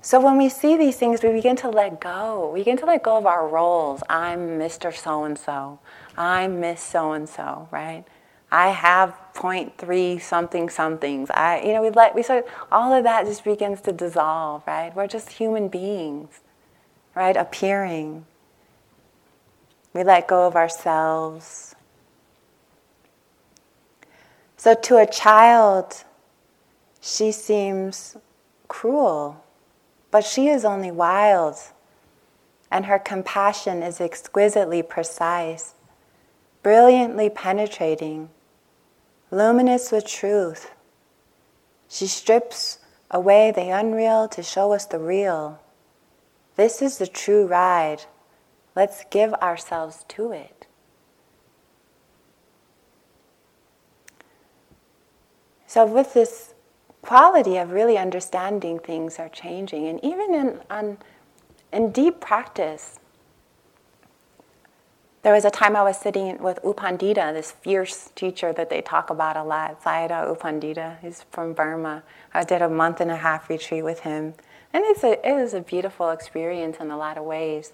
So when we see these things, we begin to let go. We begin to let go of our roles. I'm Mr. So and so. I'm Miss So and so, right? I have 0.3 something somethings. I, you know, we let we start all of that just begins to dissolve, right? We're just human beings, right? Appearing. We let go of ourselves. So, to a child, she seems cruel, but she is only wild, and her compassion is exquisitely precise, brilliantly penetrating, luminous with truth. She strips away the unreal to show us the real. This is the true ride. Let's give ourselves to it. So, with this quality of really understanding things are changing, and even in, on, in deep practice, there was a time I was sitting with U Pandita, this fierce teacher that they talk about a lot, Sayadaw U Pandita. He's from Burma. I did a month and a half retreat with him. And it's a, it was a beautiful experience in a lot of ways.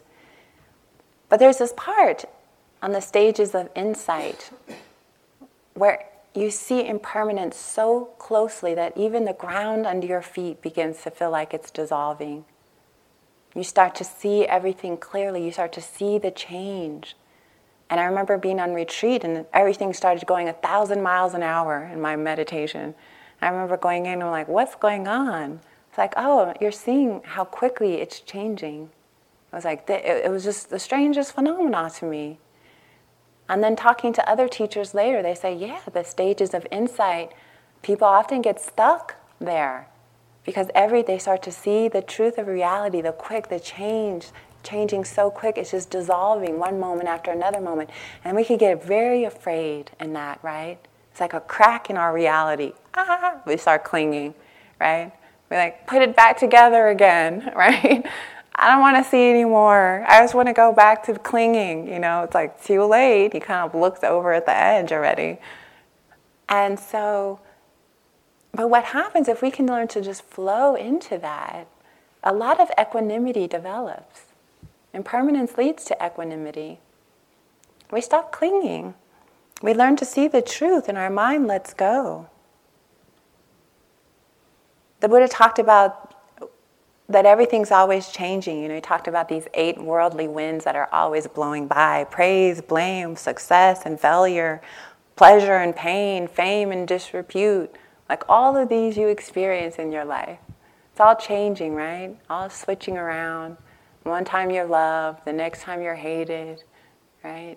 But there's this part on the stages of insight where you see impermanence so closely that even the ground under your feet begins to feel like it's dissolving. You start to see everything clearly, you start to see the change. And I remember being on retreat and everything started going a thousand miles an hour in my meditation. I remember going in and I'm like, what's going on? It's like, oh, you're seeing how quickly it's changing. Was like, it was just the strangest phenomena to me. And then talking to other teachers later, they say, yeah, the stages of insight, people often get stuck there because every they start to see the truth of reality, the quick, the change, changing so quick, it's just dissolving one moment after another moment. And we can get very afraid in that, right? It's like a crack in our reality. Ah, <laughs> we start clinging, right? We like put it back together again, <laughs> right? I don't want to see anymore. I just want to go back to clinging. You know, it's like too late. He kind of looks over at the edge already. And so, but what happens if we can learn to just flow into that? A lot of equanimity develops. Impermanence leads to equanimity. We stop clinging. We learn to see the truth, and our mind lets go. The Buddha talked about that everything's always changing. You know, he talked about these eight worldly winds that are always blowing by praise, blame, success and failure, pleasure and pain, fame and disrepute. Like all of these you experience in your life. It's all changing, right? All switching around. One time you're loved, the next time you're hated, right?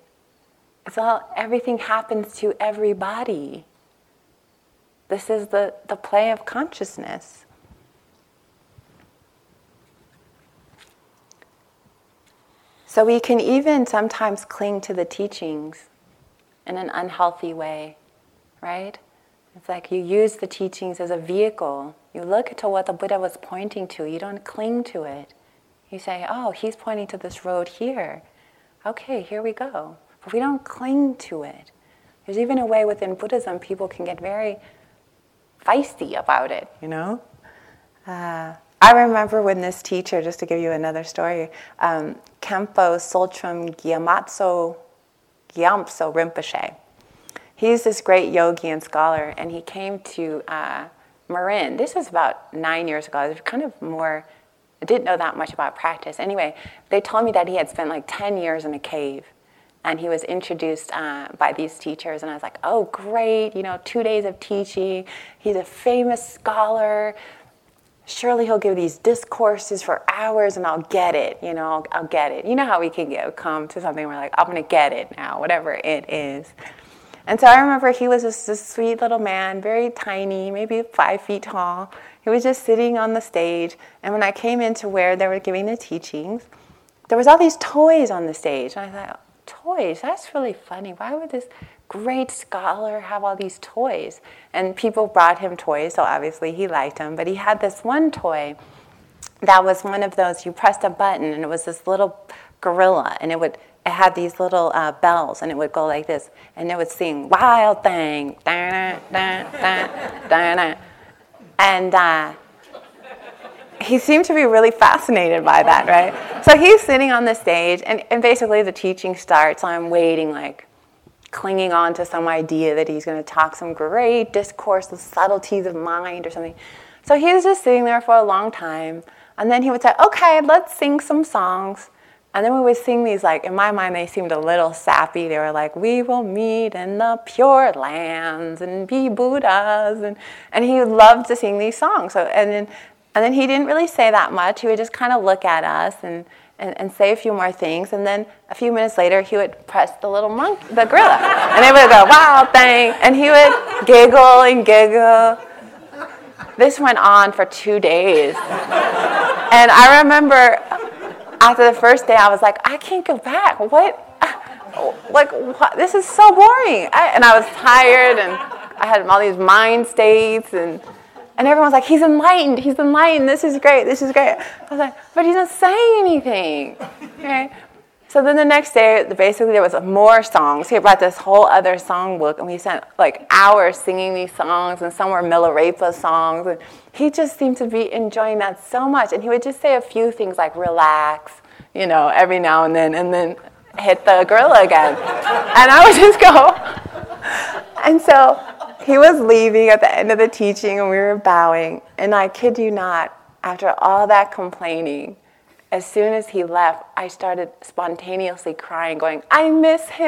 It's all, everything happens to everybody. This is the, the play of consciousness. So we can even sometimes cling to the teachings in an unhealthy way, right? It's like you use the teachings as a vehicle. You look to what the Buddha was pointing to, you don't cling to it. You say, oh, he's pointing to this road here. Okay, here we go. But we don't cling to it. There's even a way within Buddhism people can get very feisty about it, you know? Uh, I remember when this teacher, just to give you another story, um, Khenpo Tsultrim Gyatso, Gyamtso Rinpoche. He's this great yogi and scholar, and he came to uh, Marin. This was about nine years ago. I was kind of more, I didn't know that much about practice. Anyway, they told me that he had spent like 10 years in a cave and he was introduced uh, by these teachers and i was like oh great you know two days of teaching he's a famous scholar surely he'll give these discourses for hours and I'll get it, you know, I'll, I'll get it. You know how we can get, come to something where like, I'm going to get it now, whatever it is. And so I remember he was just this sweet little man, very tiny, maybe five feet tall. He was just sitting on the stage. And when I came into where they were giving the teachings, there was all these toys on the stage. And I thought, toys, that's really funny. Why would this great scholar have all these toys. And people brought him toys, so obviously he liked them. But he had this one toy that was one of those you pressed a button and it was this little gorilla and it would it had these little uh, bells and it would go like this and it would sing wild thing da da da da da, and uh, he seemed to be really fascinated by that right so he's sitting on the stage and, and basically the teaching starts i'm waiting like clinging on to some idea that he's going to talk some great discourse, the subtleties of mind or something. So he was just sitting there for a long time. And then he would say, okay, let's sing some songs. And then we would sing these, like, in my mind, they seemed a little sappy. They were like, we will meet in the pure lands and be Buddhas. And, and he loved to sing these songs. So, and, then, and then he didn't really say that much. He would just kind of look at us and, and, and, say a few more things. And then a few minutes later, he would press the little monkey, the gorilla. And they would go, wow, thing. And he would giggle and giggle. This went on for two days. And I remember after the first day, I was like, I can't go back. What? Uh, like, what? this is so boring. I, and I was tired and I had all these mind states and and everyone's like, he's enlightened, he's enlightened, this is great, this is great. I was like, but he's not saying anything. Okay? So then the next day, basically there was more songs. He brought this whole other songbook, and we spent like hours singing these songs, and some were Milarepa songs. And he just seemed to be enjoying that so much. And he would just say a few things like "relax," you know, every now and then, and then hit the gorilla again. and I would just go. And so he was leaving at the end of the teaching, and we were bowing. And I kid you not, after all that complaining, as soon as he left, I started spontaneously crying, going, I miss him. <laughs>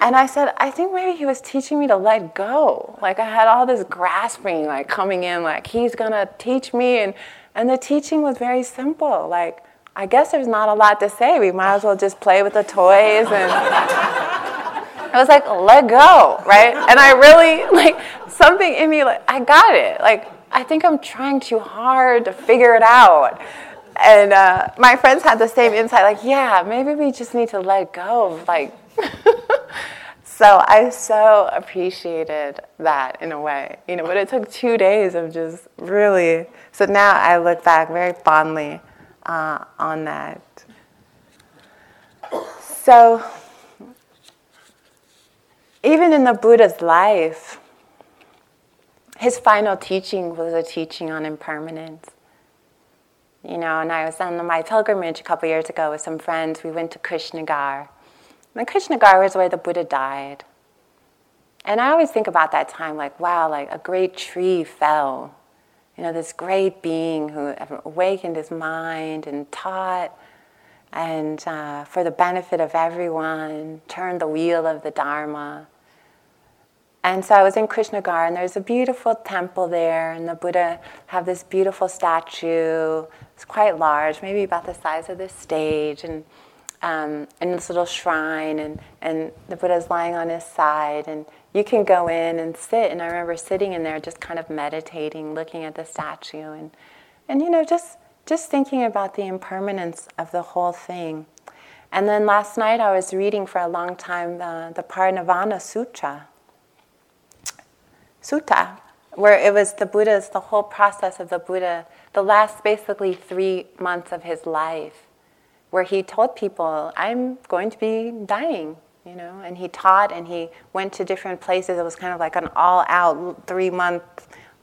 and I said, I think maybe he was teaching me to let go. Like I had all this grasping, like coming in, like he's gonna teach me. And, and the teaching was very simple. Like, I guess there's not a lot to say. We might as well just play with the toys and I was like, let go, right? And I really like something in me like I got it. Like I think I'm trying too hard to figure it out. And uh, my friends had the same insight, like, yeah, maybe we just need to let go. of, Like, <laughs> so I so appreciated that in a way, you know. But it took two days of just really. So now I look back very fondly uh, on that. So even in the Buddha's life, his final teaching was a teaching on impermanence. You know, and I was on my pilgrimage a couple years ago with some friends. We went to Kushnagar. And Kushnagar was where the Buddha died. And I always think about that time like, wow, like a great tree fell. You know, this great being who awakened his mind and taught and uh, for the benefit of everyone, turned the wheel of the Dharma. And so I was in Kushnagar, and there's a beautiful temple there, and the Buddha have this beautiful statue. It's quite large, maybe about the size of this stage, and um, in this little shrine, and, and the Buddha's lying on his side, and you can go in and sit. And I remember sitting in there, just kind of meditating, looking at the statue, and and you know, just just thinking about the impermanence of the whole thing. And then last night I was reading for a long time uh, the Parinirvana Sutra, sutta, where it was the Buddha's, the whole process of the Buddha, the last basically three months of his life, where he told people, I'm going to be dying, you know, and he taught and he went to different places. It was kind of like an all out three month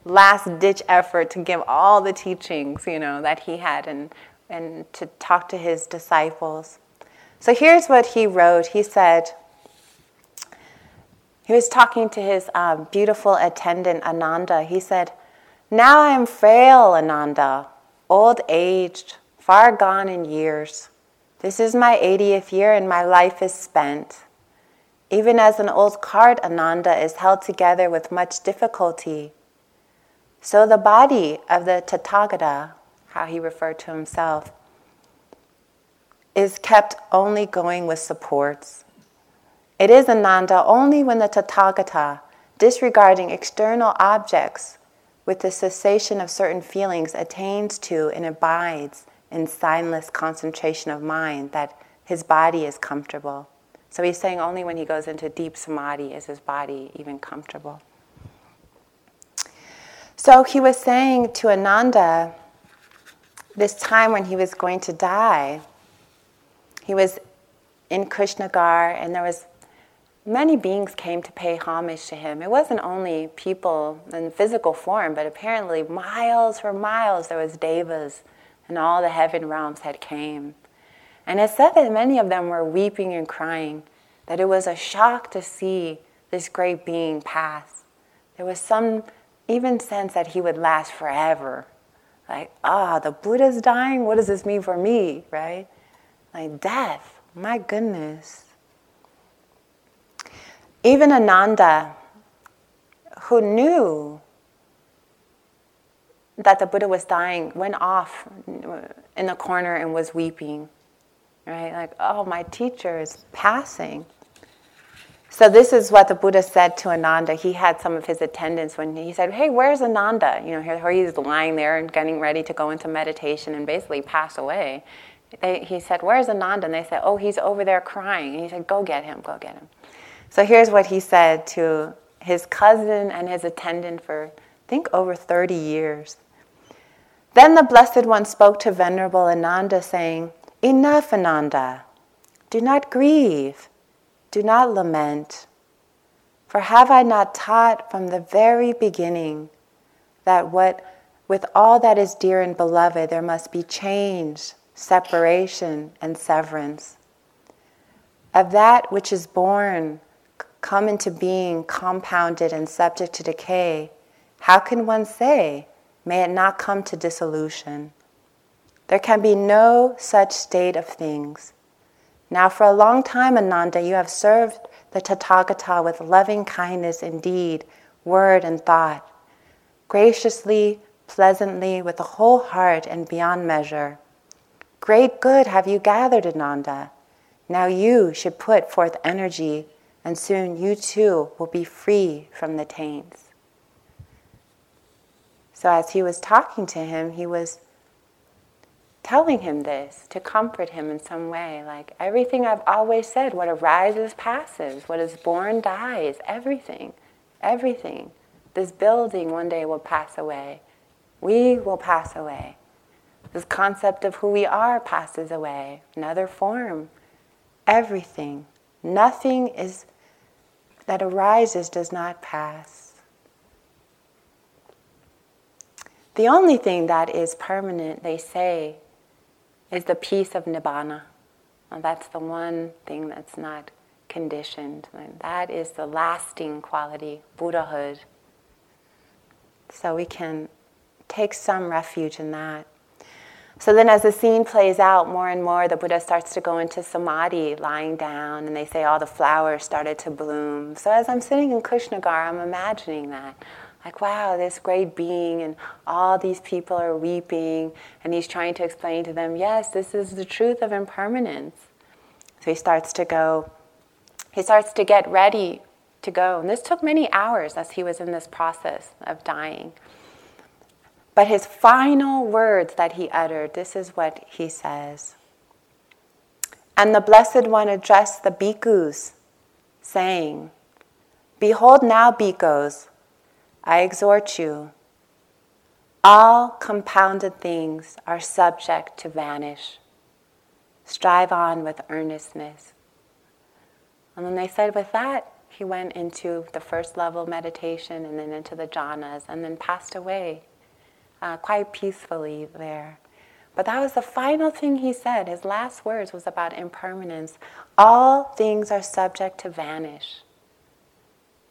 last ditch effort to give all the teachings, you know, that he had and, and to talk to his disciples. So here's what he wrote. He said, he was talking to his uh, beautiful attendant, Ananda. He said, Now I am frail, Ananda, old aged, far gone in years. This is my 80th year and my life is spent. Even as an old cart, Ananda is held together with much difficulty. So the body of the Tathagata, how he referred to himself, is kept only going with supports. It is Ananda only when the Tathagata, disregarding external objects with the cessation of certain feelings, attains to and abides in signless concentration of mind, that his body is comfortable. So he's saying only when he goes into deep samadhi is his body even comfortable. So he was saying to Ananda, this time when he was going to die, he was in Kushnagar and there was many beings came to pay homage to him. It wasn't only people in physical form, but apparently miles for miles there was devas and all the heaven realms had came. And it said that many of them were weeping and crying, that it was a shock to see this great being pass. There was some even sense that he would last forever. Like, ah, the Buddha's dying, what does this mean for me, right? Like death, my goodness. Even Ananda, who knew that the Buddha was dying, went off in the corner and was weeping. Right? Like, oh, my teacher is passing. So, this is what the Buddha said to Ananda. He had some of his attendants when he said, Hey, where's Ananda? You know, here he's lying there and getting ready to go into meditation and basically pass away. They, he said, Where's Ananda? And they said, Oh, he's over there crying. And he said, Go get him, go get him. So here's what he said to his cousin and his attendant for, I think, over 30 years. Then the Blessed One spoke to Venerable Ananda, saying, Enough, Ananda. Do not grieve. Do not lament. For have I not taught from the very beginning that what with all that is dear and beloved, there must be change, separation, and severance. Of that which is born, come into being, compounded, and subject to decay, how can one say, may it not come to dissolution? There can be no such state of things. Now, for a long time, Ananda, you have served the Tathagata with loving kindness in deed, word, and thought, graciously, pleasantly, with a whole heart and beyond measure. Great good have you gathered, Ananda. Now you should put forth energy, and soon you too will be free from the taints. So, as he was talking to him, he was telling him this to comfort him in some way. Like everything I've always said what arises passes, what is born dies, everything, everything. This building one day will pass away. We will pass away. This concept of who we are passes away. Another form. Everything. Nothing is that arises does not pass. The only thing that is permanent, they say, is the peace of nibbana. And that's the one thing that's not conditioned. And that is the lasting quality, Buddhahood. So we can take some refuge in that. So then, as the scene plays out more and more, the Buddha starts to go into samadhi, lying down, and they say all the flowers started to bloom. So, as I'm sitting in Kushnagar, I'm imagining that. Like, wow, this great being, and all these people are weeping, and he's trying to explain to them, yes, this is the truth of impermanence. So he starts to go, he starts to get ready to go. And this took many hours as he was in this process of dying. But his final words that he uttered, this is what he says. And the Blessed One addressed the bhikkhus, saying, Behold now, bhikkhus, I exhort you, all compounded things are subject to vanish. Strive on with earnestness. And then they said, with that, he went into the first level meditation and then into the jhanas and then passed away uh, quite peacefully there. But that was the final thing he said. His last words was about impermanence. All things are subject to vanish.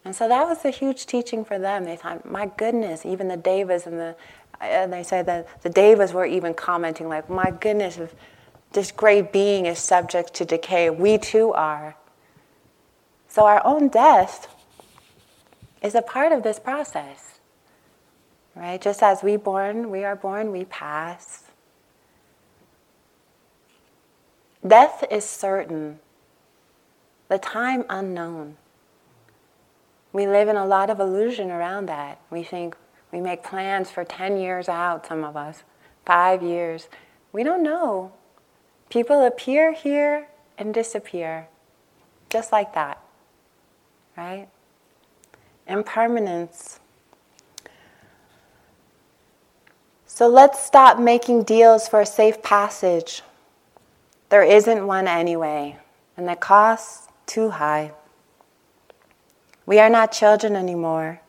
And so that was a huge teaching for them. They thought, my goodness, even the devas and the, and they say that the devas were even commenting like, my goodness, if this great being is subject to decay, we too are. So our own death is a part of this process. Right? Just as we born, we are born, we pass. Death is certain. The time unknown. We live in a lot of illusion around that. We think we make plans for 10 years out, some of us, five years. We don't know. People appear here and disappear, just like that, right? Impermanence. So let's stop making deals for a safe passage. There isn't one anyway, and the cost too high. We are not children anymore.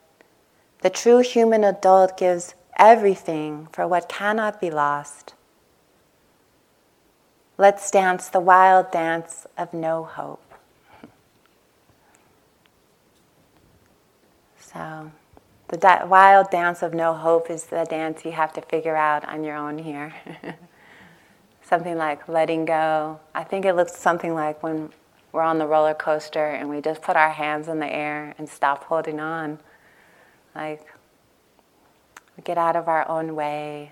The true human adult gives everything for what cannot be lost. Let's dance the wild dance of no hope. <laughs> So. The da- wild dance of no hope is the dance you have to figure out on your own here. <laughs> something like letting go. I think it looks something like when we're on the roller coaster and we just put our hands in the air and stop holding on. Like, we get out of our own way.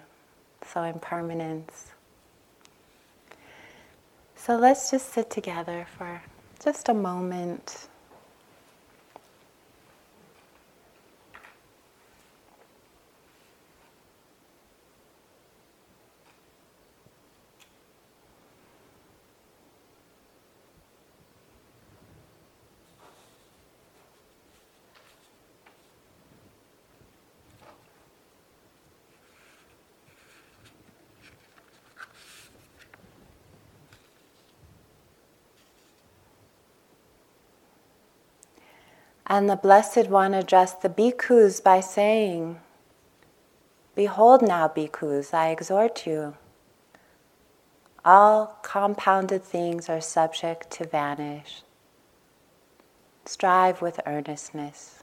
So, impermanence. So, let's just sit together for just a moment. And the Blessed One addressed the bhikkhus by saying, Behold now, bhikkhus, I exhort you. All compounded things are subject to vanish. Strive with earnestness.